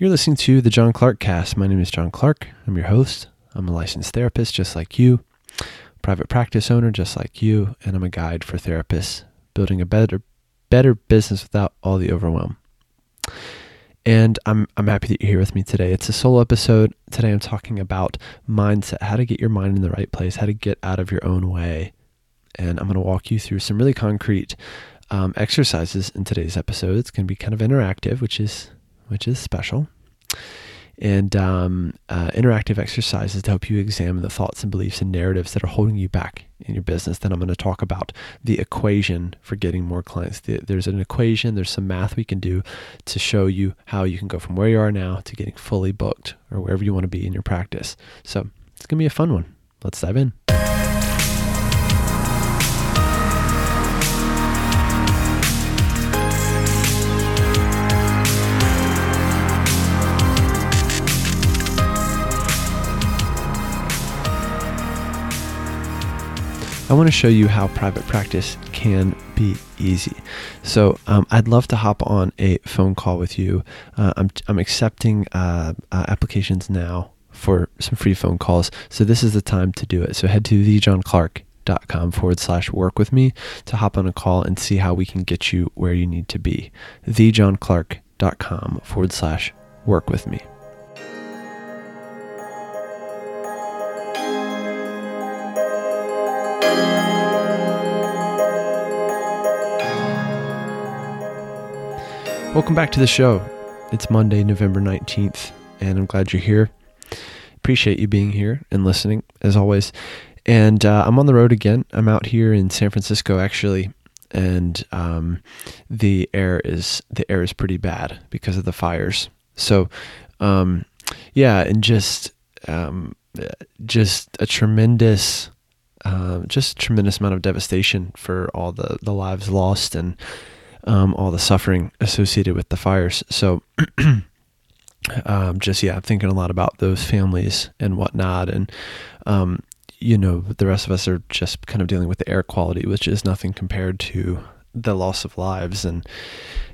You're listening to the John Clark Cast. My name is John Clark. I'm your host. I'm a licensed therapist just like you, private practice owner just like you, and I'm a guide for therapists building a better better business without all the overwhelm. And I'm I'm happy that you're here with me today. It's a solo episode. Today I'm talking about mindset, how to get your mind in the right place, how to get out of your own way. And I'm going to walk you through some really concrete um, exercises in today's episode. It's going to be kind of interactive, which is which is special, and um, uh, interactive exercises to help you examine the thoughts and beliefs and narratives that are holding you back in your business. Then I'm going to talk about the equation for getting more clients. There's an equation, there's some math we can do to show you how you can go from where you are now to getting fully booked or wherever you want to be in your practice. So it's going to be a fun one. Let's dive in. I want to show you how private practice can be easy. So um, I'd love to hop on a phone call with you. Uh, I'm, I'm accepting uh, uh, applications now for some free phone calls. So this is the time to do it. So head to thejohnclark.com forward slash work with me to hop on a call and see how we can get you where you need to be. thejohnclark.com forward slash work with me. Welcome back to the show. It's Monday, November 19th, and I'm glad you're here. Appreciate you being here and listening, as always. And uh, I'm on the road again. I'm out here in San Francisco, actually, and um, the air is the air is pretty bad because of the fires. So, um, yeah, and just um, just a tremendous, uh, just a tremendous amount of devastation for all the the lives lost and um, all the suffering associated with the fires. So, um, just yeah, I'm thinking a lot about those families and whatnot, and um, you know, the rest of us are just kind of dealing with the air quality, which is nothing compared to the loss of lives and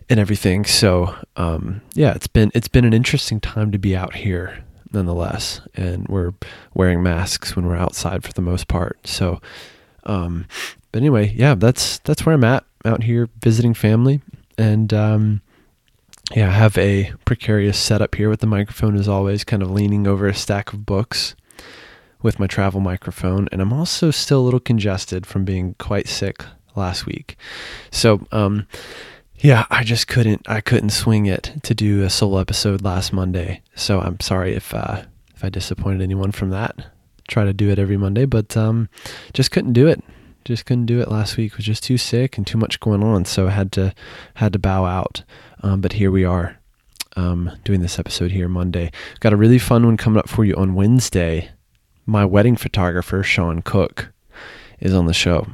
and everything. So, um, yeah, it's been it's been an interesting time to be out here, nonetheless, and we're wearing masks when we're outside for the most part. So, um, but anyway, yeah, that's that's where I'm at out here visiting family, and um, yeah, I have a precarious setup here with the microphone as always, kind of leaning over a stack of books with my travel microphone, and I'm also still a little congested from being quite sick last week. So, um, yeah, I just couldn't I couldn't swing it to do a solo episode last Monday. So I'm sorry if uh, if I disappointed anyone from that. Try to do it every Monday, but um, just couldn't do it just couldn't do it last week. Was just too sick and too much going on, so I had to had to bow out. Um, but here we are, um, doing this episode here Monday. Got a really fun one coming up for you on Wednesday. My wedding photographer Sean Cook is on the show.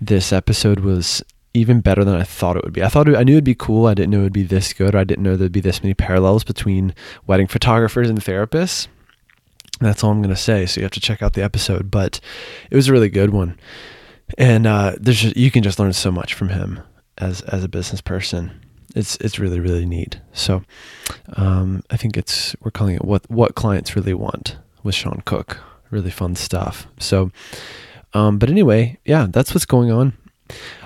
This episode was even better than I thought it would be. I thought it, I knew it'd be cool. I didn't know it'd be this good. I didn't know there'd be this many parallels between wedding photographers and therapists. That's all I'm going to say. So you have to check out the episode, but it was a really good one. And uh, there's just, you can just learn so much from him as as a business person. It's it's really really neat. So um, I think it's we're calling it what what clients really want with Sean Cook. Really fun stuff. So, um, but anyway, yeah, that's what's going on.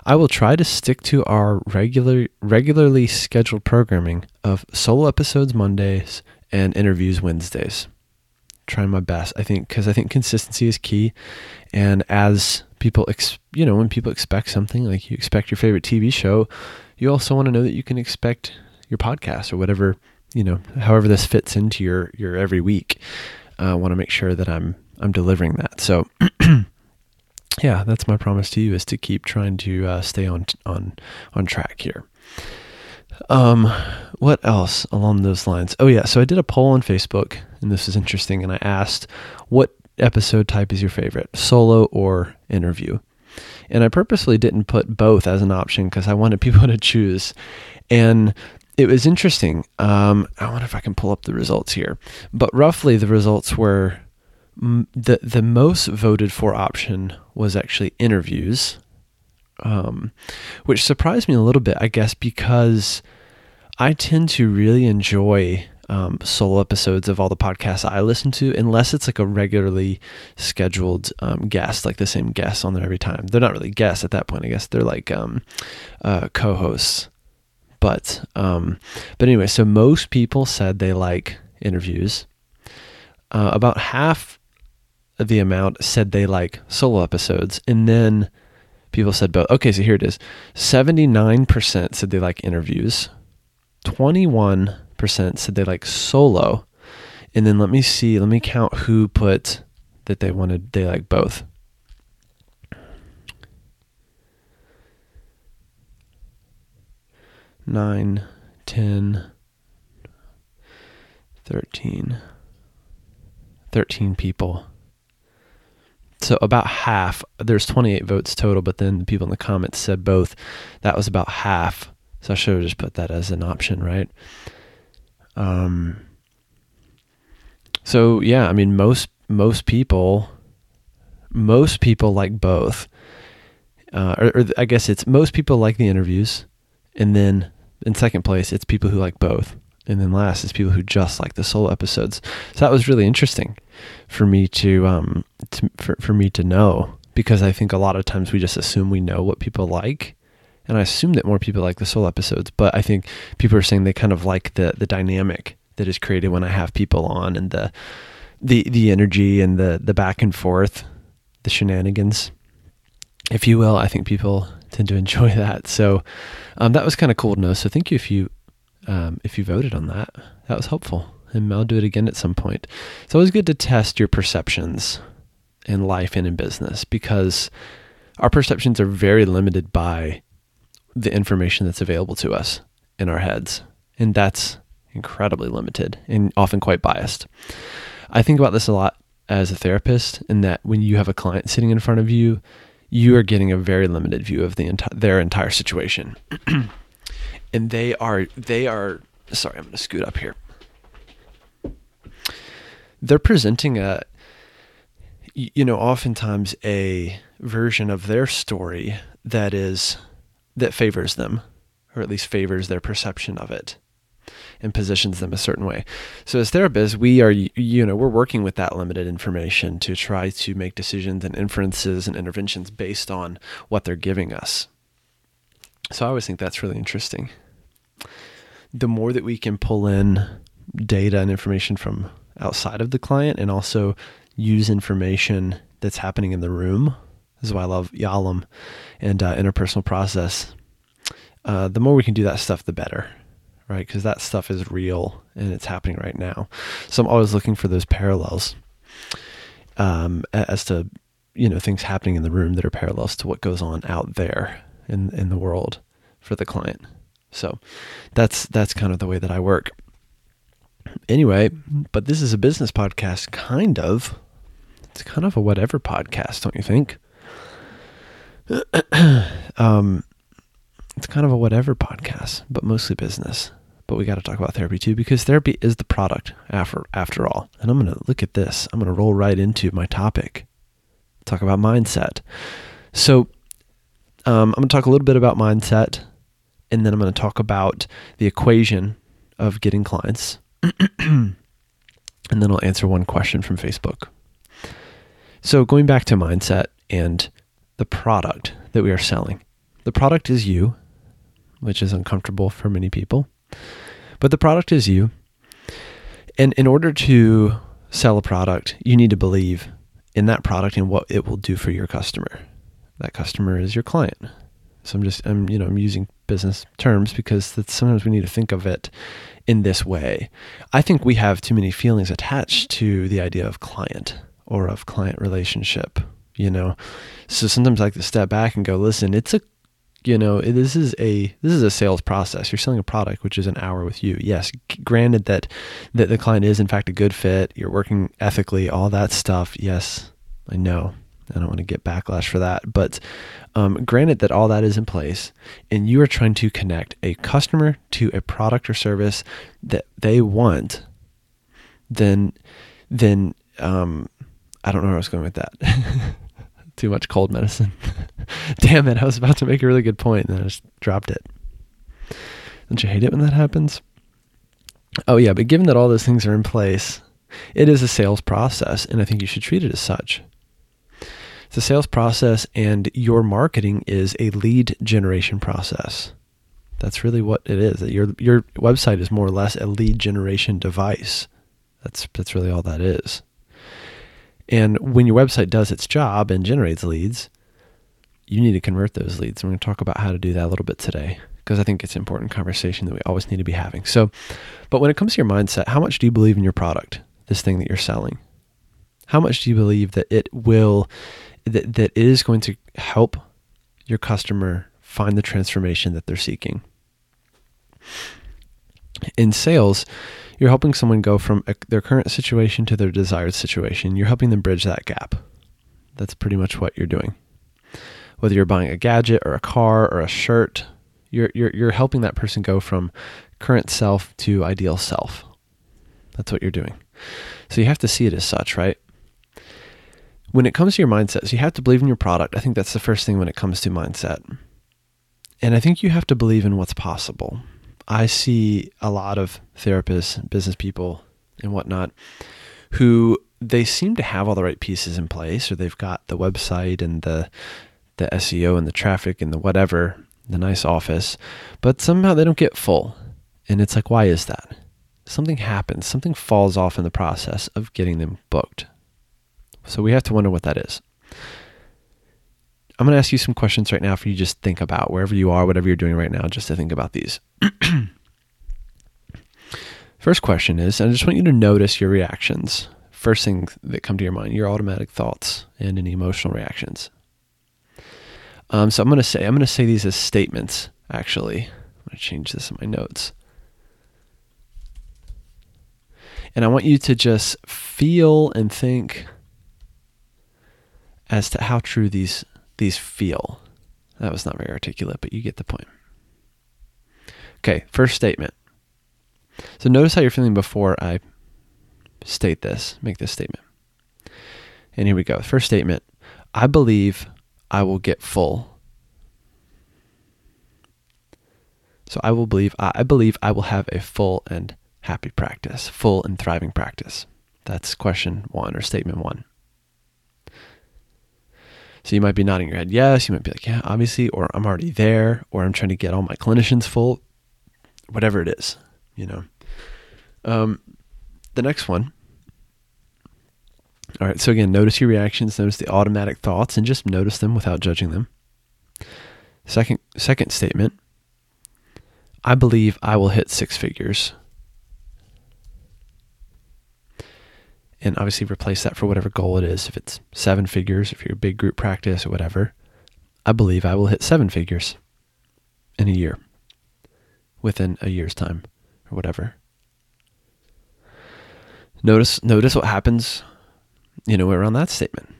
I will try to stick to our regular regularly scheduled programming of solo episodes Mondays and interviews Wednesdays trying my best. I think because I think consistency is key, and as people, ex- you know, when people expect something like you expect your favorite TV show, you also want to know that you can expect your podcast or whatever you know, however this fits into your your every week. I uh, want to make sure that I'm I'm delivering that. So. yeah, that's my promise to you is to keep trying to uh, stay on on on track here. Um, what else along those lines? Oh yeah, so I did a poll on Facebook, and this is interesting. And I asked, "What episode type is your favorite, solo or interview?" And I purposely didn't put both as an option because I wanted people to choose. And it was interesting. Um, I wonder if I can pull up the results here, but roughly the results were the the most voted for option was actually interviews um, which surprised me a little bit, I guess, because I tend to really enjoy um, solo episodes of all the podcasts I listen to, unless it's like a regularly scheduled um, guest, like the same guests on there every time. They're not really guests at that point, I guess. They're like um, uh, co-hosts. But um, but anyway, so most people said they like interviews. Uh, about half the amount said they like solo episodes, and then people said both. Okay, so here it is: seventy-nine percent said they like interviews. Twenty-one percent said they like solo, and then let me see. Let me count who put that they wanted. They like both. 9, 10, 13, 13 people. So about half, there's 28 votes total, but then the people in the comments said both. That was about half. So I should have just put that as an option, right? Um, so yeah, I mean most most people most people like both. Uh, or, or I guess it's most people like the interviews, and then in second place, it's people who like both. And then last is people who just like the solo episodes. So that was really interesting for me to, um, to for, for me to know because I think a lot of times we just assume we know what people like. And I assume that more people like the solo episodes, but I think people are saying they kind of like the the dynamic that is created when I have people on and the the the energy and the the back and forth, the shenanigans, if you will. I think people tend to enjoy that. So um, that was kind of cool to know. So thank you if you um, if you voted on that. That was helpful, and I'll do it again at some point. It's always good to test your perceptions in life and in business because our perceptions are very limited by the information that's available to us in our heads, and that's incredibly limited and often quite biased. I think about this a lot as a therapist, in that when you have a client sitting in front of you you are getting a very limited view of the enti- their entire situation. and they are they are sorry, I'm going to scoot up here. They're presenting a you know, oftentimes a version of their story that is that favors them or at least favors their perception of it and positions them a certain way. So as therapists, we are you know, we're working with that limited information to try to make decisions and inferences and interventions based on what they're giving us. So I always think that's really interesting. The more that we can pull in data and information from outside of the client and also use information that's happening in the room. This is why I love Yalom and uh, interpersonal process. Uh, the more we can do that stuff, the better right? Because that stuff is real and it's happening right now. So I'm always looking for those parallels um, as to you know things happening in the room that are parallels to what goes on out there in in the world for the client. So that's that's kind of the way that I work. Anyway, but this is a business podcast, kind of. It's kind of a whatever podcast, don't you think? um, it's kind of a whatever podcast, but mostly business. But we got to talk about therapy too because therapy is the product after after all. And I'm going to look at this. I'm going to roll right into my topic. Talk about mindset. So um, I'm going to talk a little bit about mindset, and then I'm going to talk about the equation of getting clients, and then I'll answer one question from Facebook. So going back to mindset and the product that we are selling. The product is you, which is uncomfortable for many people. But the product is you. And in order to sell a product, you need to believe in that product and what it will do for your customer. That customer is your client. So I'm just I'm you know I'm using business terms because sometimes we need to think of it in this way. I think we have too many feelings attached to the idea of client or of client relationship, you know. So sometimes I like to step back and go, listen, it's a you know this is a this is a sales process you're selling a product which is an hour with you yes granted that that the client is in fact a good fit you're working ethically all that stuff yes i know i don't want to get backlash for that but um, granted that all that is in place and you are trying to connect a customer to a product or service that they want then then um, i don't know where i was going with that too much cold medicine. Damn it, I was about to make a really good point and then I just dropped it. Don't you hate it when that happens? Oh, yeah, but given that all those things are in place, it is a sales process, and I think you should treat it as such. A sales process, and your marketing is a lead generation process. That's really what it is. Your your website is more or less a lead generation device. That's that's really all that is. And when your website does its job and generates leads, you need to convert those leads. I'm going to talk about how to do that a little bit today because I think it's an important conversation that we always need to be having. So, but when it comes to your mindset, how much do you believe in your product, this thing that you're selling? How much do you believe that it will, that, that is going to help your customer find the transformation that they're seeking? In sales, you're helping someone go from their current situation to their desired situation. You're helping them bridge that gap. That's pretty much what you're doing. Whether you're buying a gadget or a car or a shirt you're, you're, you're helping that person go from current self to ideal self. That's what you're doing. So you have to see it as such, right? When it comes to your mindset, so you have to believe in your product. I think that's the first thing when it comes to mindset. And I think you have to believe in what's possible. I see a lot of therapists, business people, and whatnot who they seem to have all the right pieces in place, or they've got the website and the the SEO and the traffic and the whatever, the nice office, but somehow they don't get full. And it's like, why is that? Something happens, something falls off in the process of getting them booked. So we have to wonder what that is. I'm going to ask you some questions right now for you just think about wherever you are, whatever you're doing right now, just to think about these. First question is, I just want you to notice your reactions. First thing that come to your mind, your automatic thoughts and any emotional reactions. Um, so I'm going to say, I'm going to say these as statements, actually. I'm going to change this in my notes. And I want you to just feel and think as to how true these these feel. That was not very articulate, but you get the point. Okay, first statement. So notice how you're feeling before I state this, make this statement. And here we go. First statement I believe I will get full. So I will believe I believe I will have a full and happy practice, full and thriving practice. That's question 1 or statement 1. So you might be nodding your head yes, you might be like yeah, obviously or I'm already there or I'm trying to get all my clinicians full, whatever it is, you know. Um the next one all right, so again, notice your reactions, notice the automatic thoughts, and just notice them without judging them. Second, second statement I believe I will hit six figures. And obviously, replace that for whatever goal it is. If it's seven figures, if you're a big group practice or whatever, I believe I will hit seven figures in a year, within a year's time or whatever. Notice, notice what happens you know, around that statement.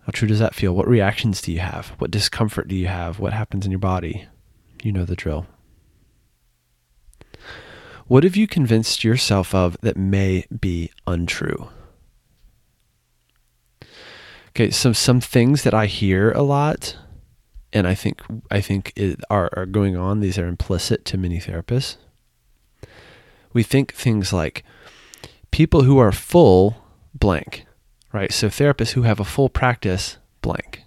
How true does that feel? What reactions do you have? What discomfort do you have? What happens in your body? You know the drill. What have you convinced yourself of that may be untrue? Okay, so some things that I hear a lot, and I think I think are, are going on. These are implicit to many therapists. We think things like people who are full blank right? So therapists who have a full practice blank.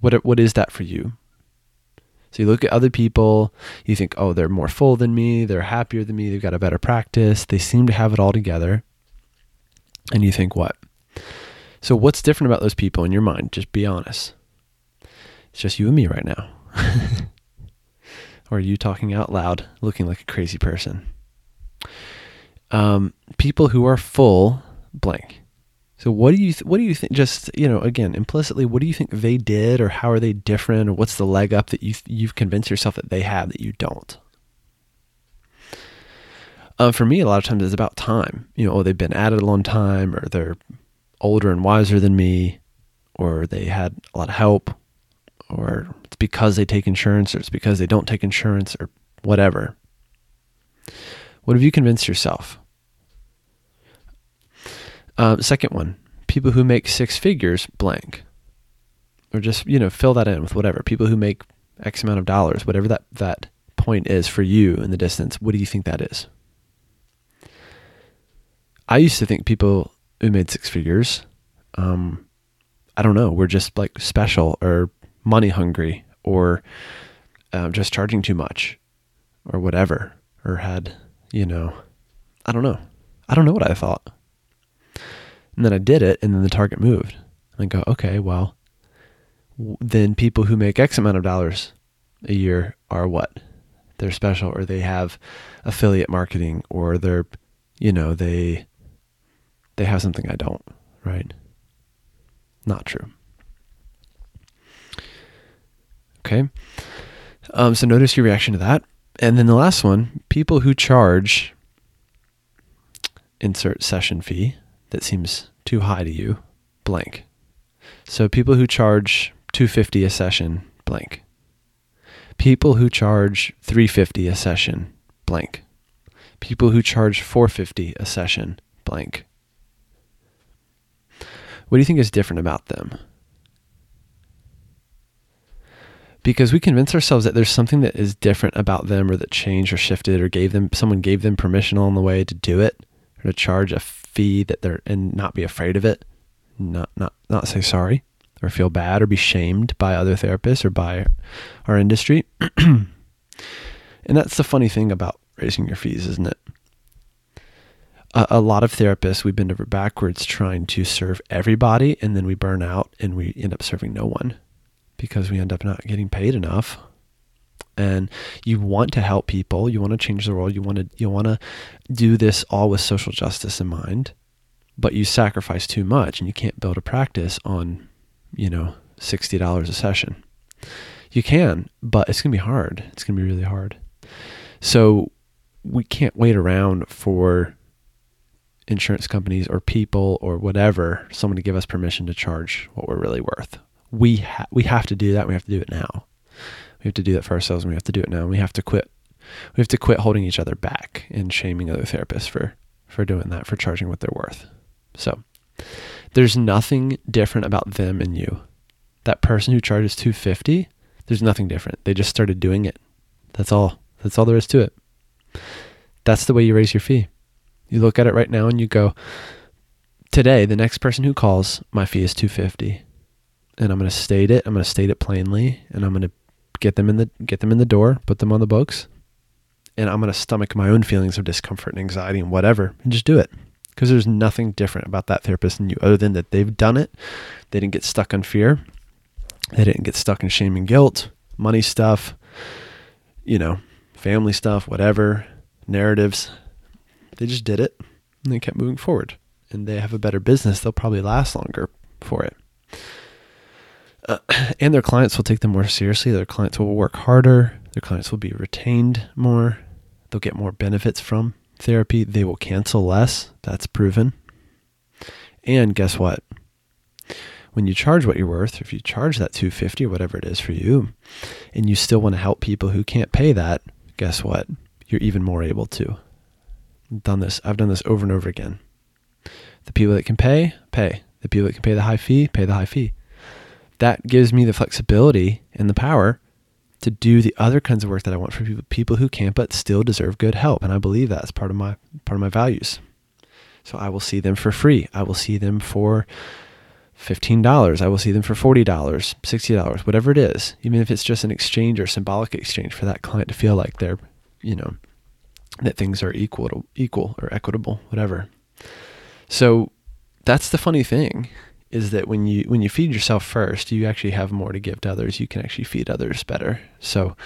What what is that for you? So you look at other people, you think, "Oh, they're more full than me, they're happier than me, they've got a better practice, they seem to have it all together." And you think, "What?" So what's different about those people in your mind? Just be honest. It's just you and me right now. or you talking out loud, looking like a crazy person. Um, people who are full blank. So what do you th- what do you think? Just you know, again, implicitly, what do you think they did, or how are they different, or what's the leg up that you th- you've convinced yourself that they have that you don't? Uh, for me, a lot of times it's about time. You know, oh, they've been at it a long time, or they're older and wiser than me, or they had a lot of help, or it's because they take insurance, or it's because they don't take insurance, or whatever. What have you convinced yourself? Uh, second one, people who make six figures blank, or just you know fill that in with whatever. People who make X amount of dollars, whatever that that point is for you in the distance. What do you think that is? I used to think people who made six figures, um, I don't know, We're just like special or money hungry or um, just charging too much or whatever, or had, you know, I don't know. I don't know what I thought. And then I did it, and then the target moved. And I go, okay, well, then people who make X amount of dollars a year are what? They're special, or they have affiliate marketing, or they're, you know, they they have something I don't, right? Not true. Okay. Um, so notice your reaction to that. And then the last one people who charge insert session fee that seems too high to you, blank. So people who charge 250 a session, blank. People who charge 350 a session, blank. People who charge 450 a session, blank. What do you think is different about them? Because we convince ourselves that there's something that is different about them or that changed or shifted or gave them someone gave them permission along the way to do it or to charge a fee that they're and not be afraid of it, not not not say sorry or feel bad or be shamed by other therapists or by our industry. and that's the funny thing about raising your fees, isn't it? A, a, lot of therapists, we bend over backwards trying to serve everybody, and then we burn out and we end up serving no one because we end up not getting paid enough. And you want to help people, you want to change the world, you want to you want to do this all with social justice in mind, but you sacrifice too much and you can't build a practice on you know, $60 a session. You can, but it's going to be hard. It's going to be really hard. So we can't wait around for insurance companies or people or whatever, someone to give us permission to charge what we're really worth. We ha- we have to do that. We have to do it now. We have to do that for ourselves and we have to do it now. We have to quit we have to quit holding each other back and shaming other therapists for for doing that, for charging what they're worth. So, there's nothing different about them and you. That person who charges 250, there's nothing different. They just started doing it. That's all. That's all there is to it. That's the way you raise your fee. You look at it right now and you go, today, the next person who calls, my fee is 250. And I'm going to state it. I'm going to state it plainly and I'm going to get them in the get them in the door, put them on the books. And I'm going to stomach my own feelings of discomfort and anxiety and whatever and just do it because there's nothing different about that therapist than you other than that they've done it. They didn't get stuck on fear. They didn't get stuck in shame and guilt, money stuff, you know, family stuff, whatever, narratives. They just did it and they kept moving forward. And they have a better business. They'll probably last longer for it. Uh, and their clients will take them more seriously. Their clients will work harder. Their clients will be retained more. They'll get more benefits from therapy, they will cancel less. That's proven. And guess what? When you charge what you're worth, if you charge that 250 or whatever it is for you, and you still want to help people who can't pay that, guess what? You're even more able to. Done this. I've done this over and over again. The people that can pay, pay. The people that can pay the high fee, pay the high fee. That gives me the flexibility and the power to do the other kinds of work that I want for people, people who can't but still deserve good help. And I believe that's part of my part of my values. So I will see them for free. I will see them for $15. I will see them for $40, $60, whatever it is, even if it's just an exchange or symbolic exchange for that client to feel like they're, you know, that things are equal to, equal or equitable, whatever. So that's the funny thing is that when you when you feed yourself first, you actually have more to give to others. You can actually feed others better. So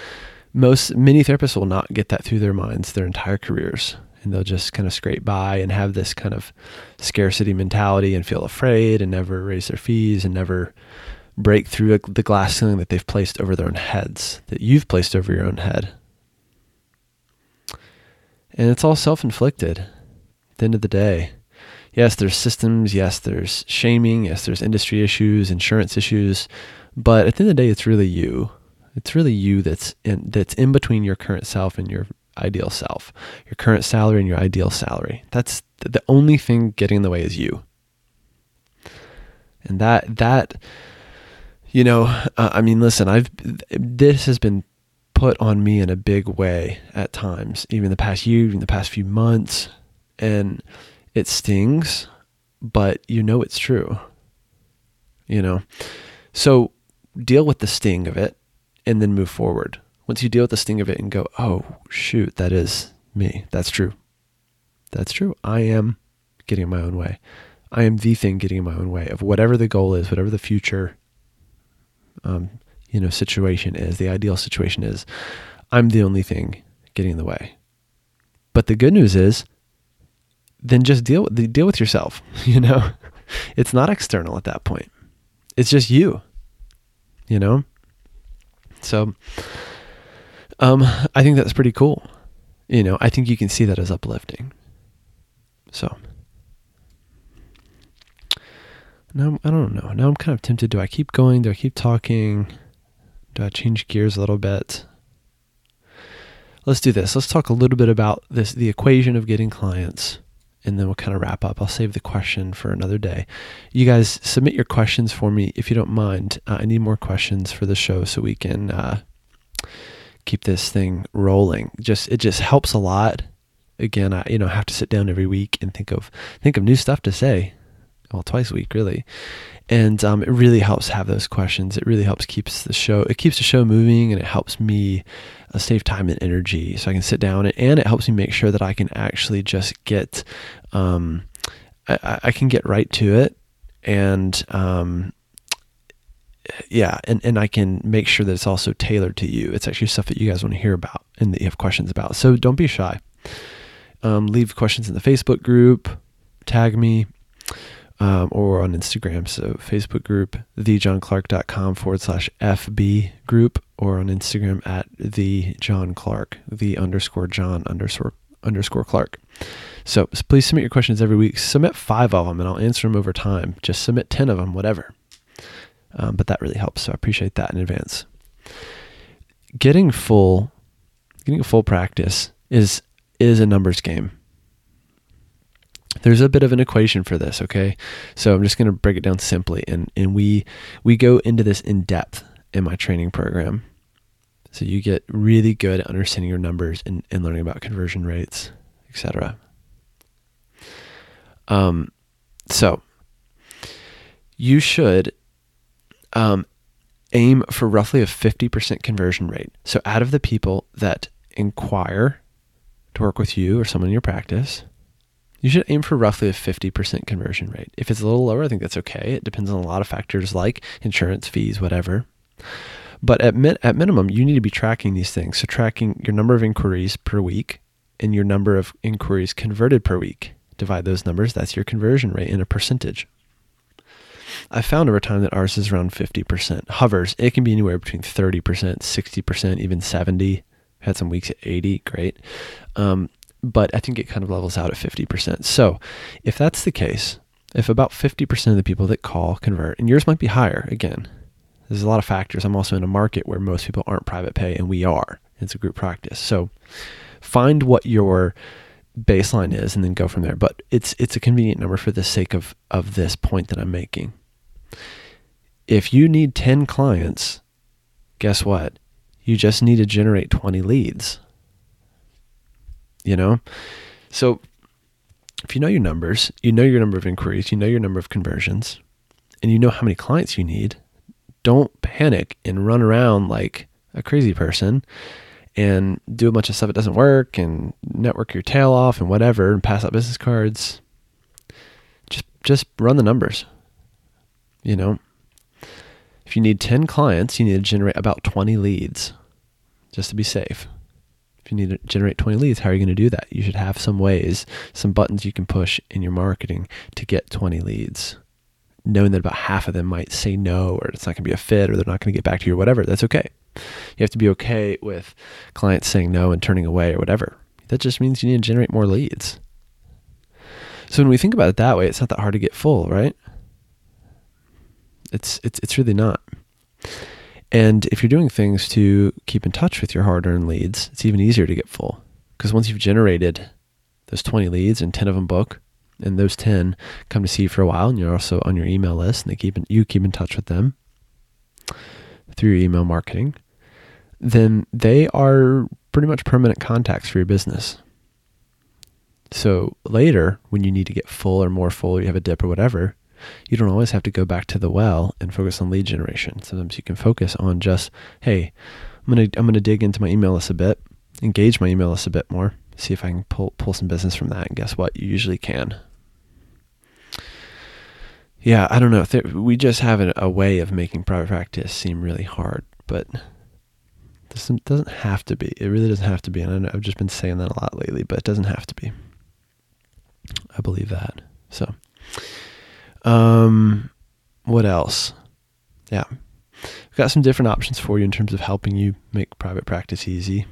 most many therapists will not get that through their minds their entire careers and they'll just kind of scrape by and have this kind of scarcity mentality and feel afraid and never raise their fees and never break through the glass ceiling that they've placed over their own heads that you've placed over your own head and it's all self-inflicted at the end of the day yes, there's systems, yes, there's shaming, yes, there's industry issues, insurance issues, but at the end of the day, it's really you. It's really you that's in that's in between your current self and your ideal self, your current salary and your ideal salary. That's the only thing getting in the way is you. And that that you know, uh, I mean, listen, I've this has been put on me in a big way at times, even the past year, even the past few months, and It stings, but you know it's true. You know? So deal with the sting of it and then move forward. Once you deal with the sting of it and go, oh, shoot, that is me. That's true. That's true. I am getting in my own way. I am the thing getting in my own way of whatever the goal is, whatever the future, um, you know, situation is, the ideal situation is. I'm the only thing getting in the way. But the good news is, then just deal with deal with yourself. You know, it's not external at that point. It's just you. You know. So, um, I think that's pretty cool. You know, I think you can see that as uplifting. So. Now I don't know. Now I'm kind of tempted. Do I keep going? Do I keep talking? Do I change gears a little bit? Let's do this. Let's talk a little bit about this the equation of getting clients and then we'll kind of wrap up. I'll save the question for another day. You guys submit your questions for me if you don't mind. Uh, I need more questions for the show so we can uh, keep this thing rolling. Just it just helps a lot. Again, I you know have to sit down every week and think of think of new stuff to say well, twice a week really. And um, it really helps have those questions. It really helps keeps the show. It keeps the show moving, and it helps me uh, save time and energy, so I can sit down. And it helps me make sure that I can actually just get, um, I, I, can get right to it, and um, yeah, and, and I can make sure that it's also tailored to you. It's actually stuff that you guys want to hear about and that you have questions about. So don't be shy. Um, leave questions in the Facebook group. Tag me um, or on Instagram. So Facebook group, thejohnclark.com forward slash FB group, or on Instagram at the John Clark, the underscore John underscore underscore Clark. So please submit your questions every week. Submit five of them and I'll answer them over time. Just submit 10 of them, whatever. Um, but that really helps. So I appreciate that in advance. Getting full, getting a full practice is is a numbers game there's a bit of an equation for this okay? So i'm just going to break it down simply and and we we go into this in depth in my training program. So you get really good at understanding your numbers and, and learning about conversion rates etc um so you should um, aim for roughly a 50% conversion rate. So out of the people that inquire to work with you or someone in your practice you should aim for roughly a 50% conversion rate. If it's a little lower, I think that's okay. It depends on a lot of factors like insurance fees, whatever. But at, min- at minimum, you need to be tracking these things. So, tracking your number of inquiries per week and your number of inquiries converted per week. Divide those numbers, that's your conversion rate in a percentage. I found over time that ours is around 50%. Hovers, it can be anywhere between 30%, 60%, even 70. Had some weeks at 80, great. Um, but I think it kind of levels out at 50%. So if that's the case, if about 50% of the people that call convert, and yours might be higher, again, there's a lot of factors. I'm also in a market where most people aren't private pay, and we are. It's a group practice. So find what your baseline is and then go from there. But it's it's a convenient number for the sake of, of this point that I'm making. If you need 10 clients, guess what? You just need to generate 20 leads you know? So if you know your numbers, you know your number of inquiries, you know your number of conversions, and you know how many clients you need, don't panic and run around like a crazy person and do a bunch of stuff that doesn't work and network your tail off and whatever and pass out business cards. Just just run the numbers. You know, if you need 10 clients, you need to generate about 20 leads just to be safe you need to generate 20 leads, how are you going to do that? You should have some ways, some buttons you can push in your marketing to get 20 leads. Knowing that about half of them might say no, or it's not going to be a fit, or they're not going to get back to you, or whatever. That's okay. You have to be okay with clients saying no and turning away, or whatever. That just means you need to generate more leads. So when we think about it that way, it's not that hard to get full, right? It's it's it's really not. And if you're doing things to keep in touch with your hard earned leads, it's even easier to get full. Because once you've generated those 20 leads and 10 of them book, and those 10 come to see you for a while, and you're also on your email list, and they keep in, you keep in touch with them through your email marketing, then they are pretty much permanent contacts for your business. So later, when you need to get full or more full, or you have a dip or whatever, you don't always have to go back to the well and focus on lead generation. Sometimes you can focus on just, hey, I'm gonna I'm gonna dig into my email list a bit, engage my email list a bit more, see if I can pull pull some business from that. And guess what? You usually can. Yeah, I don't know. We just have a, way of making private practice seem really hard, but this doesn't have to be. It really doesn't have to be. And I've just been saying that a lot lately, but it doesn't have to be. I believe that. So, um, what else? Yeah, We've got some different options for you in terms of helping you make private practice easy.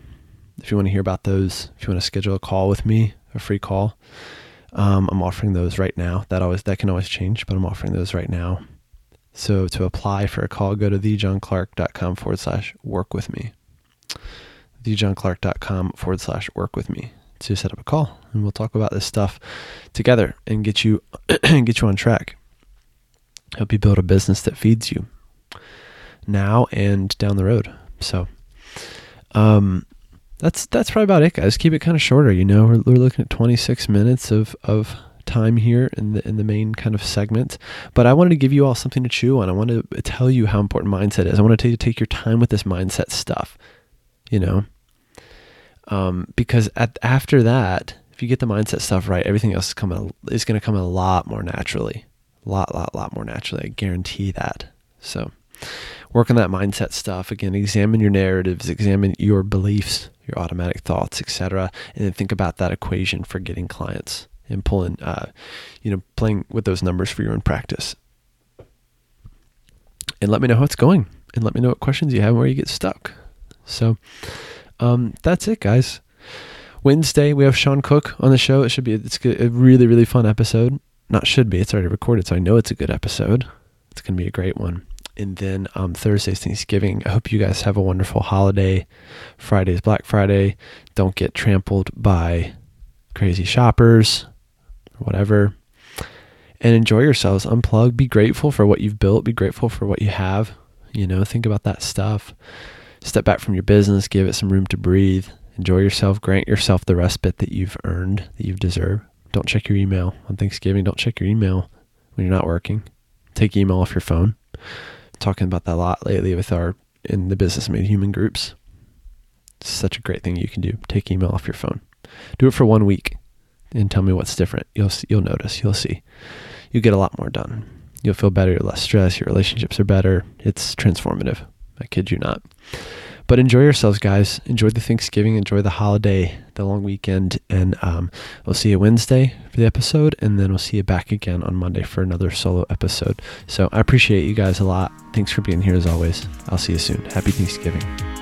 If you want to hear about those, if you want to schedule a call with me, a free call, um, I'm offering those right now. That always that can always change, but I'm offering those right now. So to apply for a call, go to thejohnclark.com forward slash work with me. thejohnclark.com forward slash work with me to set up a call, and we'll talk about this stuff together and get you get you on track. Help you build a business that feeds you now and down the road. So, um, that's that's probably about it, guys. Keep it kind of shorter. You know, we're, we're looking at 26 minutes of of time here in the in the main kind of segment. But I wanted to give you all something to chew on. I want to tell you how important mindset is. I want to tell you to take your time with this mindset stuff. You know, um, because at after that, if you get the mindset stuff right, everything else is coming is going to come a lot more naturally, lot, lot, lot more naturally. I guarantee that. So work on that mindset stuff. Again examine your narratives examine your beliefs your automatic thoughts etc and then think about that equation for getting clients and pulling uh, you know playing with those numbers for your own practice. And let me know how it's going and let me know what questions you have where you get stuck. So um, that's it guys. Wednesday we have sean cook on the show. It should be it's a really really fun episode not should be it's already recorded so i know it's a good episode it's going to be a great one and then um, Thursday's Thanksgiving. I hope you guys have a wonderful holiday. Friday's Black Friday. Don't get trampled by crazy shoppers whatever. And enjoy yourselves. Unplug. Be grateful for what you've built. Be grateful for what you have. You know, think about that stuff. Step back from your business. Give it some room to breathe. Enjoy yourself. Grant yourself the respite that you've earned, that you've deserved. Don't check your email on Thanksgiving. Don't check your email when you're not working. Take email off your phone talking about that a lot lately with our in the business made human groups. It's such a great thing you can do. Take email off your phone. Do it for one week and tell me what's different. You'll you'll notice. You'll see. You'll get a lot more done. You'll feel better. You're less stressed. Your relationships are better. It's transformative. I kid you not. But enjoy yourselves, guys. Enjoy the Thanksgiving. Enjoy the holiday, the long weekend. And um, we'll see you Wednesday for the episode. And then we'll see you back again on Monday for another solo episode. So I appreciate you guys a lot. Thanks for being here as always. I'll see you soon. Happy Thanksgiving.